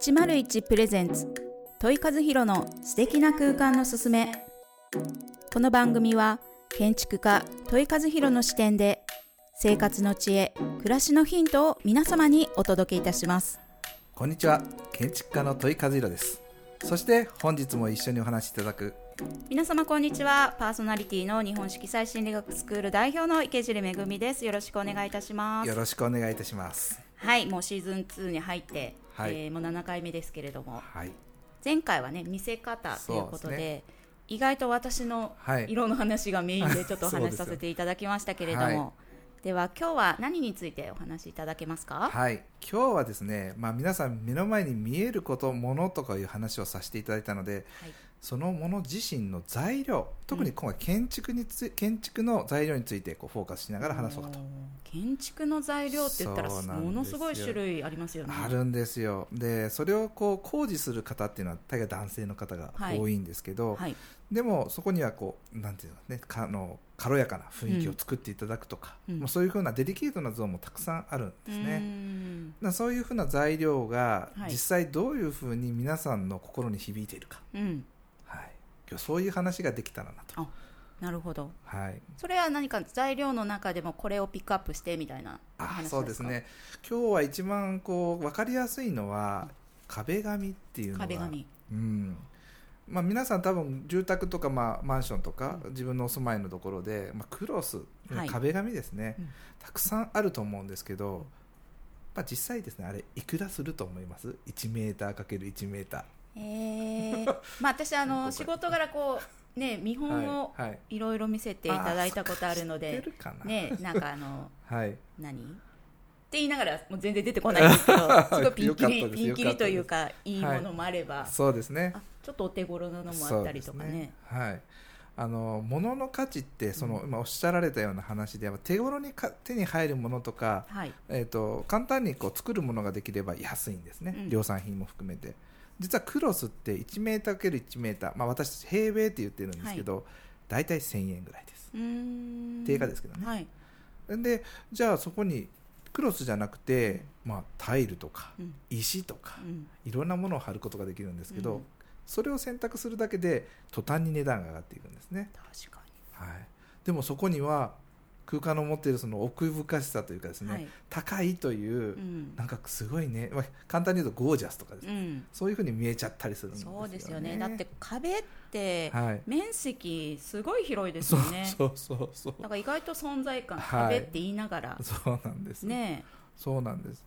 101プレゼンツ。問い和弘の素敵な空間のすすめ。この番組は建築家問い和弘の視点で生活の知恵暮らしのヒントを皆様にお届けいたします。こんにちは。建築家の問い和弘です。そして本日も一緒にお話しいただく。皆様こんにちは。パーソナリティの日本色彩心理学スクール代表の池尻恵です。よろしくお願いいたします。よろしくお願いいたしますはいもうシーズン2に入って、はい。えーもう7回目ですけれども。はい。前回はね見せ方ということでね。意外と私のはい。色の話がメインで ちょっとお話しさせていただきましたけれども、はい。では今日は何についてお話しいただけますか？はい。今日はですねまあ皆さん目の前に見えることものとかいう話をさせていただいたのではいそのもの自身の材料特に今回建築につい建築の材料についてこうフォーカスしながら話そうかと建築の材料って言ったらものすごい種類ありますよね。あるんですよ。でそれをこう工事する方っていうのは大概男性の方がはい。多いんですけど、はい。でもそこにはこうなんていうのねかあの軽やかな雰囲気を作っていただくとか、うん。もうそういうふうなデリケートなゾーンもたくさんあるんですね。ん。だからそういうふうな材料がはい。実際どういうふうに皆さんの心に響いているか、うん。はい、今日そういう話ができたらなと。あなるほど。はい、それは何か材料の中でもこれをピックアップしてみたいな話ですか？そうですね。今日は一番こう分かりやすいのは壁紙っていうのが壁紙。うん。まあ、皆さん多分住宅とか、まあ、マンションとか、う自分のお住まいのところで、まあ、クロス、はい。壁紙ですね、うん。たくさんあると思うんですけど、まあ、実際ですねあれいくらすると思います？1メーター ×1 メータえー、まあ私あの 仕事柄こうね見ー本をはいろいろ見せていただいたことあるのでねなんかあの はい、何？って言いながらもう全然出てこないんですけど すごいピンキよリピンキリというかいいものもあれば、そうですね。あちょっとお手頃なのもあったりとかね。はい。あの物の価値ってその、今おっしゃられたような話では手頃にか手に入るものとか、はい。えー、と簡単にこう作るものができれば安いんですね、うん。量産品も含めて実はクロスって1メーター ×1 メーター、まあ、私たち平米って言ってるんですけど、大体1000円ぐらいです。定価ですけどね。はい。でじゃあそこにクロスじゃなくて、まあ、タイルとかうん。石とかうん。いろんなものを貼ることができるんですけど、うん。それを選択するだけで途端に値段が上がっていくんですね、確かはい、でもそこには空間の持っているその奥深しさというかですね、にはい。高いという、うん。なんかすごいね、まあ、簡単に言うとゴージャスとかです。ね、うん。そういうふうに見えちゃったりするんですよね。そうですよね。だって壁ってはい、面積すごい広いですよね。そうそうそうだから意外と存在感はい。壁って言いながら、そうなんです、ねそうなんです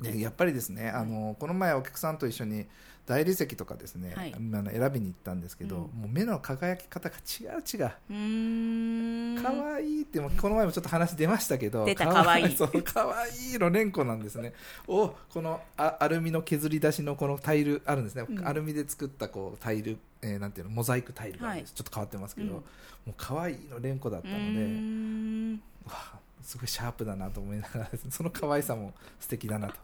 でやっぱりですね、あのこの前お客さんと一緒に大理石とかですね、はい。あの選びに行ったんですけど、うん。もう目の輝き方が違う違う。可愛いってもうこの前もちょっと話出ましたけど可愛いそう可愛いの連呼なんですね。おこのあアルミの削り出しのこのタイルあるんですね、うん。アルミで作ったこうタイル、えーなんていうのモザイクタイルがあるんです、はい。ちょっと変わってますけど、うん。もう可愛いの連呼だったうので、わあすごいシャープだなと思いながらその可愛さも素敵だなと。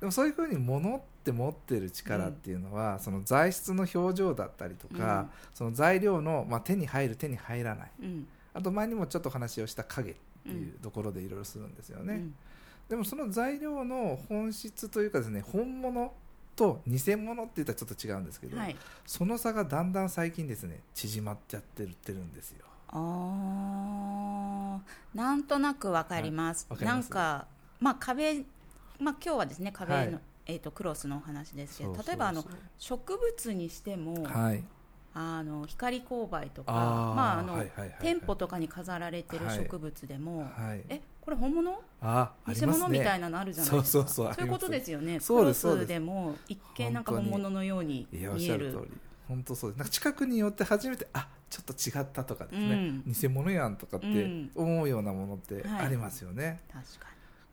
でもそういうふうに物って持ってる力っていうのは、その材質の表情だったりとか、うん。その材料の、まあ、手に入る手に入らない。うん。あと前にもちょっと話をした影っていうところでいろいろするんですよね、うん。でもその材料の本質というかですね本物と偽物って言ったらちょっと違うんですけど、はい。その差がだんだん最近ですね縮まっちゃってるってるんですよあー。なんとなくわかります,、はい。なんかまあ壁まあ今日はですね壁の、はい。えー、とクロスのお話ですけど例えばあの植物にしても、はい。あの光勾配とかまああの、はいはいはいはい。店舗とかに飾られてるはい。植物でも、はい。えこれ本物？あ偽ますね。物みたいなのあるじゃないですか。そうそうそう。そういうことですよね。クロスでも一見なんか本物のように見える本当そうです。なんか近くに寄って初めてあちょっと違ったとかですね、うん。偽物やんとかってうん。思うようなものってはい。ありますよね、確か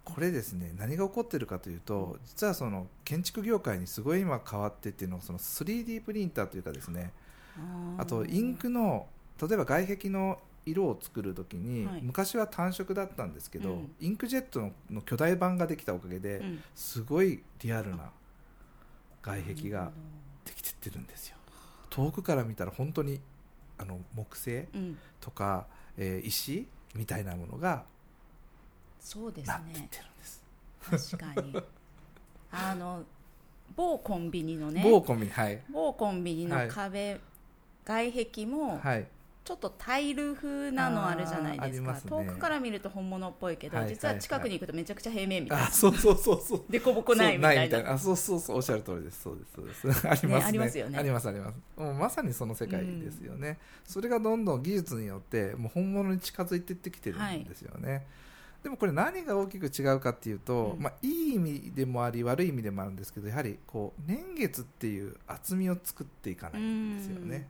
これですね何が起こってるかというと実はその建築業界にすごい今変わってっていうのはその 3D プリンターというかですね。にあとインクの例えば外壁の色を作るときに、はい。昔は単色だったんですけど、うん。インクジェットのの巨大版ができたおかげで、うん。すごいリアルな外壁ができてってるんですよ遠くから見たら本当にあの木製うん。とか、えー石みたいなものがそうですね。てるんです。確かに。あの某コンビニのね。某コンビニはい。某コンビニの壁、外壁もはいちょっとタイル風なのあるじゃないですか。ね。遠くから見ると本物っぽいけど、はい実は近くに行くとめちゃくちゃ平面みたいな、あそうそうそうそう。でこぼこないみたいな。そうあそうそうそうおっしゃる通りです。そうですそうです。ありますね。ありますよね。ありますあります。もうまさにその世界ですよね、それがどんどん技術によってもう本物に近づいていってきてるんですよね、でもこれ何が大きく違うかっていうと、うん。まあ、いい意味でもあり悪い意味でもあるんですけどやはりこう年月っていう厚みを作っていかないんですよね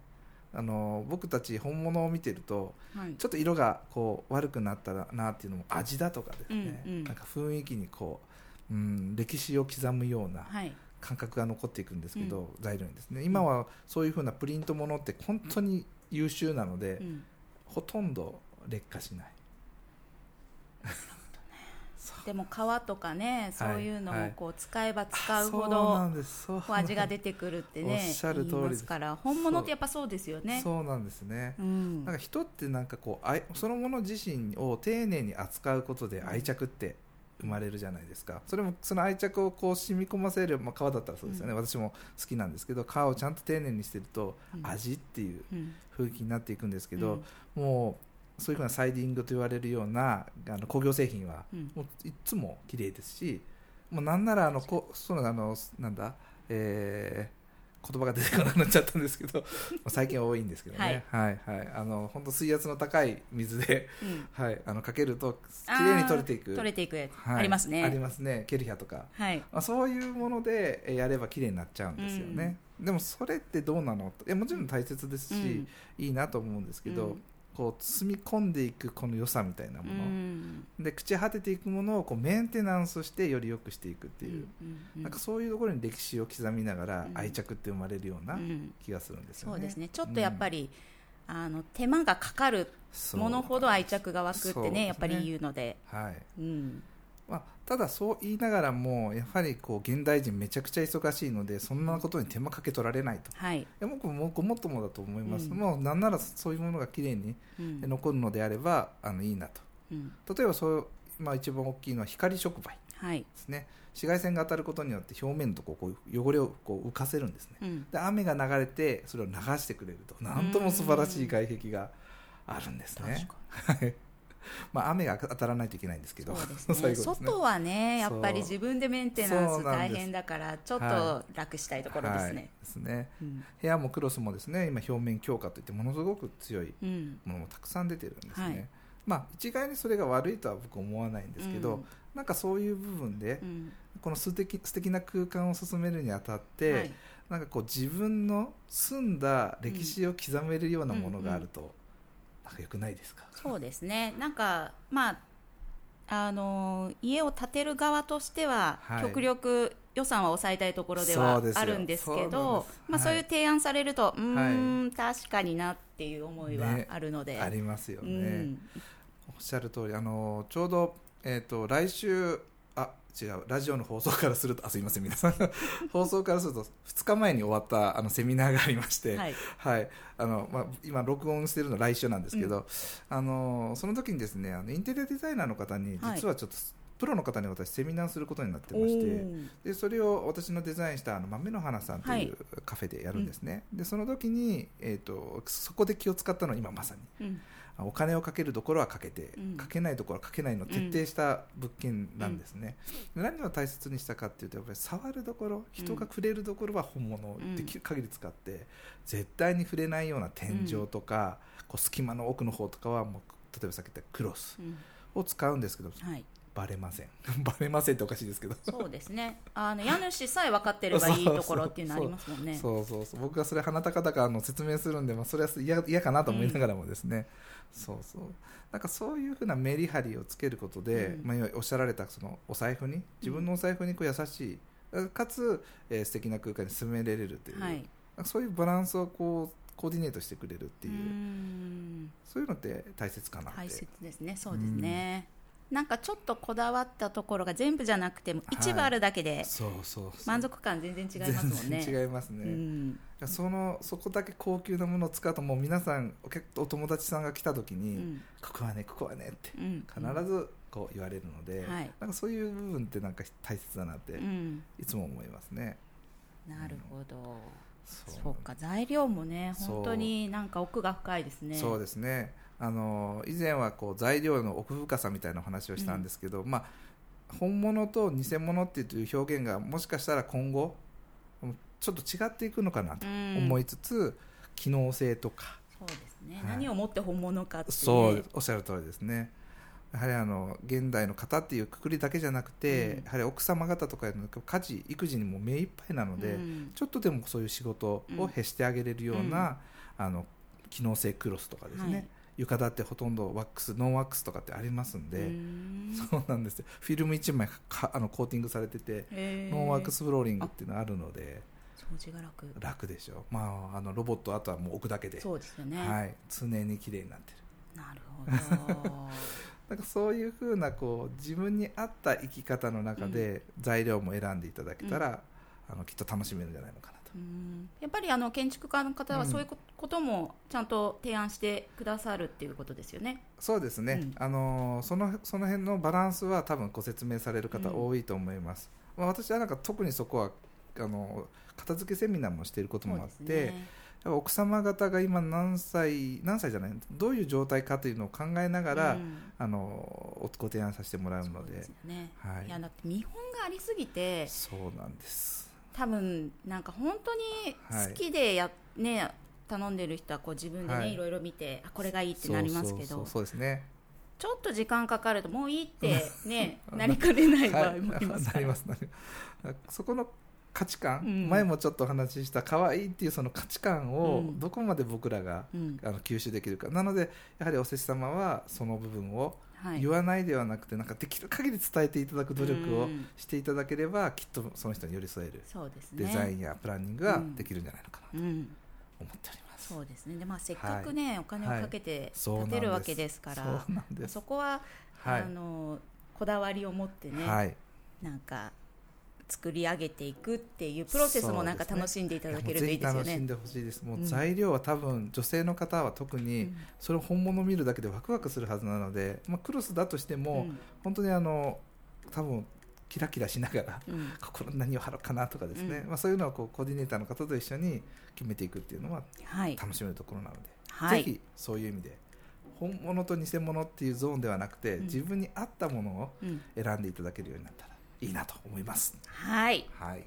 あの僕たち本物を見てるとはい。ちょっと色がこう悪くなったなっていうのも味だとかですね、うんうん。なんか雰囲気にこう、うん、歴史を刻むようなはい。感覚が残っていくんですけど、材料にですね。今はそういうふうなプリントものって本当に優秀なので、うん。ほとんど劣化しないでも皮とかねそういうのはいもこう使えば使うほど味が出てくるってねおっしゃる通りです。言います。から本物ってやっぱそうですよね。そう。なんですね、うん。なんか人ってなんかこう愛そのもの自身を丁寧に扱うことで愛着って生まれるじゃないですか。それもその愛着をこう染み込ませる、まあ、皮だったらそうですよね、私も好きなんですけど皮をちゃんと丁寧にしてるとうん。味っていううん。雰囲気になっていくんですけど、もうそういうふうなサイディングと言われるようなあの工業製品はうん。もういつも綺麗ですしもうなんならあのこそうなあのなんだ、えー言葉が出てこなくなっちゃったんですけど まあ最近は多いんですけどね、はい。はいあの本当水圧の高い水で、うん。はい、あのかけると綺麗に取れていく。取れていくやつ。はい。ありますね。ありますね。ケルヒャとか、はい。まあ、そういうものでえーやれば綺麗になっちゃうんですよね、でもそれってどうなのいやもちろん大切ですし、うん。いいなと思うんですけど、うんこう包み込んでいくこの良さみたいなうもの、ん。で朽ち果てていくものをこうメンテナンスしてより良くしていくっていう、うんうんなんかそういうところに歴史を刻みながらうん。愛着って生まれるようなうん。気がするんですよね。そうですね。ちょっとやっぱり、あの手間がかかるものほど愛着が湧くってねね。やっぱり言うので、はい。うん、まあ、ただそう言いながらもやはりこう現代人めちゃくちゃ忙しいのでそんなことに手間かけ取られないと。いはい、や僕もごもっともだと思います、うん。もうなんならそういうものが綺麗にうん。残るのであればあのいいなと。うん。例えばそう、まあ、一番大きいのは光触媒はい。ですね。紫外線が当たることによって表面のとここう汚れをこう浮かせるんですね。うん。で雨が流れてそれを流してくれると。なんとも素晴らしい外壁があるんですね まあ雨が当たらないといけないんですけどそうですね。ね。外はねやっぱり自分でメンテナンス大変だからちょっはと楽したいところですはい。ね、ですね。うん。部屋もクロスもですね今表面強化といってものすごく強いうん。ものもたくさん出てるんですね、はい。まあ一概にそれが悪いとは僕思わないんですけど、うん。なんかそういう部分で、うん。この素敵素敵な空間を進めるにあたって、はい。なんかこう自分の住んだ歴史を刻めるようなものがあると、なんか良くないですか？そうですね。なんかまああの家を建てる側としては、はい。極力予算は抑えたいところではあるんですけどです。まあ、はいそういう提案されると、うーん、確かになっていう思いはねあるので、ありますようね、ん。おっしゃる通りあのちょうど、えー、と来週あ違うラジオの放送からするとあすいません皆さん。放送からすると2日前に終わったあのセミナーがありまして、はい。はい。あのまあ、今録音してるの来週なんですけど、あのその時にですねあのインテリアデザイナーの方にはい。実はちょっと、プロの方に私セミナーすることになっておましてー。でそれを私のデザインしたあの豆の花さんとはい。いうカフェでやるんですね、でその時に、えー、とそこで気を使ったのは今まさに。うん。お金をかけるところはかけて、うん。かけないところはかけないのを徹底した物件なんですね、で何を大切にしたかっていうとやっぱり触るところ人が触れるところは本物をうん。できる限り使って、絶対に触れないような天井とか、こう隙間の奥の方とかはもう例えばさっき言ったクロスうん。を使うんですけどはい、バレません。バレませんっておかしいですけど。そうですね。あの家主さえ分かってればいいところっていうのありますもんね。そうそうそう。僕がそれ鼻高々の説明するんで、まあ、それは嫌嫌かなと思いながらもですね、そうそう。なんかそういうふうなメリハリをつけることで、うん。まあ、今おっしゃられたそのお財布に自分のお財布にこう優しいかつ、えー素敵な空間に住めれるという、はい。そういうバランスをこうコーディネートしてくれるっていう、そういうのって大切かなって。大切ですね。そうですね、なんかちょっとこだわったところが全部じゃなくてもはい一部あるだけでそうそうそう。満足感全然違いますもんね。全然違いますね、うん。そのそこだけ高級なものを使うともう皆さんお客お友達さんが来た時に、うん。ここはねここはねってうん。必ずこう言われるので、はい。なんかそういう部分ってなんか大切だなってうん。いつも思いますね。なるほど、そう。か。材料もね本当になんか奥が深いですね。そうですねあの以前はこう材料の奥深さみたいなお話をしたんですけど、まあ、本物と偽物っていう表現がもしかしたら今後ちょっと違っていくのかなと思いつつ、機能性とか。そうですね、はい。何をもって本物かって、ね、そうおっしゃる通りですね。やはりあの現代の方っていうくくりだけじゃなくて、うん。やはり奥様方とかの家事育児にも目いっぱいなので、うん。ちょっとでもそういう仕事をへしてあげれるような、あの機能性クロスとかですね、はい床だってほとんどワックスノンワックスとかってありますんで、そうなんですよ。フィルム1枚かあのコーティングされてて、へー。ノンワックスフローリングっていうのがあるので掃除が楽。楽でしょ。う、まあ、あのロボットあとはもう置くだけで、そうですよね、はい、常に綺麗になってる。なるほど。なんかそういうふうなこう自分に合った生き方の中で材料も選んでいただけたら、あのきっと楽しめるんじゃないのかなと。うん。やっぱりあの建築家の方はうん。そういうここともちゃんと提案してくださるっていうことですよね。そうですね、うん。あのそのその辺のバランスは多分ご説明される方うん多いと思います、まあ、私はなんか特にそこはあの片付けセミナーもしていることもあって、ね。奥様方が今何歳何歳じゃない？どういう状態かというのを考えながら、うん。あのおご提案させてもらうので。ね。はい。いやだって見本がありすぎてそうなんです。多分なんか本当に好きでや、ね頼んでる人はこう自分でね、はい。い、ろいろ見てあこれがいいってなりますけどそうですね。ちょっと時間かかるともういいってね なりかねない場合はいもありますなから、りますなります。そこの価値観、うん。前もちょっとお話しした可愛いっていうその価値観をうん。どこまで僕らが、うん。あの吸収できるか。なのでやはりおせち様はその部分をはい。言わないではなくて、なんかできる限り伝えていただく努力をうん。していただければ、きっとその人に寄り添えるね。デザインやプランニングができるんじゃないのかなと。うん思っております。そうですね。で、まあ、せっかくね、お金をかけて建てるわけですから、そうなんです。そこは、はい。あのこだわりを持ってね、はい。なんか作り上げていくっていうプロセスもなんか楽しんでいただけるといいですよね。楽しんでほしいです。もううん材料は多分女性の方は特うにん。それを本物を見るだけでワクワクするはずなので、まあクロスだとしても本当にあの多分キラキラしながらうん。うん心に何を貼ろうかなとかですね、うん。まあそういうのはこうコーディネーターの方と一緒に決めていくっていうのははい、楽しめるところなので、はい。ぜひそういう意味で本物と偽物っていうゾーンではなくて、うん。自分に合ったものをうん。選んでいただけるようになったらいいなと思います。はい、はい。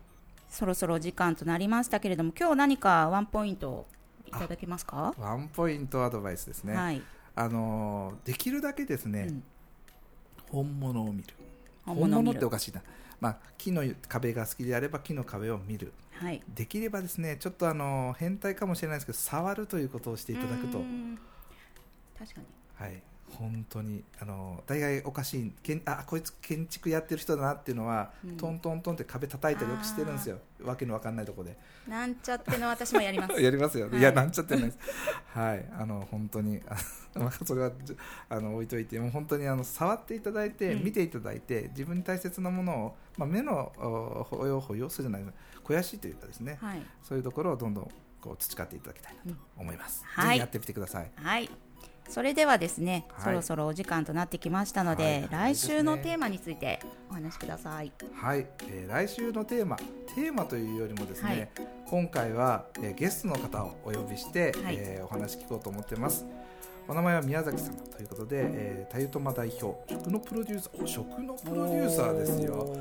そろそろお時間となりましたけれども、今日何かワンポイントいただけますか？ワンポイントアドバイスですね。はい、あのーできるだけですね、うん。本物を見る本本物っておかしいな、まあ、木の壁が好きであれば木の壁を見る。はい、できればですねちょっとあのー変態かもしれないですけど触るということをしていただくと。確かに。はい、本当にあのー大概おかしいけんあこいつ建築やってる人だなっていうのは、うん。トントントンって壁叩いたりよくしてるんですよ。わけのわかんないところで。なんちゃっての私もやります。やりますよ、はい。い、やなんちゃってないです。はい。あの本当にそれはあの置いといてもう本当にあの触っていただいて、うん。見ていただいて自分に大切なものを、まあ、目のお保養保養するじゃない肥やしというかですね、はい、そういうところをどんどんこう培っていただきたいなと思います、はい。ぜひやってみてください。はい。それではですね、はい。そろそろお時間となってきましたので、はい。来週のテーマについてお話しください。はい、えー来週のテーマテーマというよりもですね、はい。今回は、えーゲストの方をお呼びして、はい。えーお話聞こうと思ってます。お名前は宮崎さんということで、えー、たゆとま代表食のプロデューサーお食のプロデューサーですよ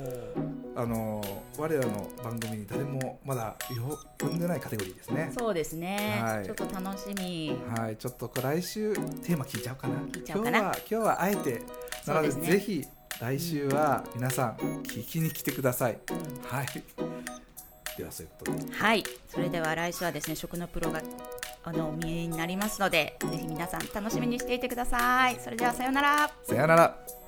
あのー我らの番組に誰もまだよ呼んでないカテゴリーですね。そうですね、はい。ちょっと楽しみ。はい。ちょっと来週テーマ聞いちゃおうかな。聞いちゃおうかな。今日は今日はあえてなのでね。ぜひ来週は皆さん聞きに来てください、はい。ではそういうことで。はい、それでは来週はですね、食のプロがあのお見えになりますので、ぜひ皆さん楽しみにしていてください。それではさようなら。さよなら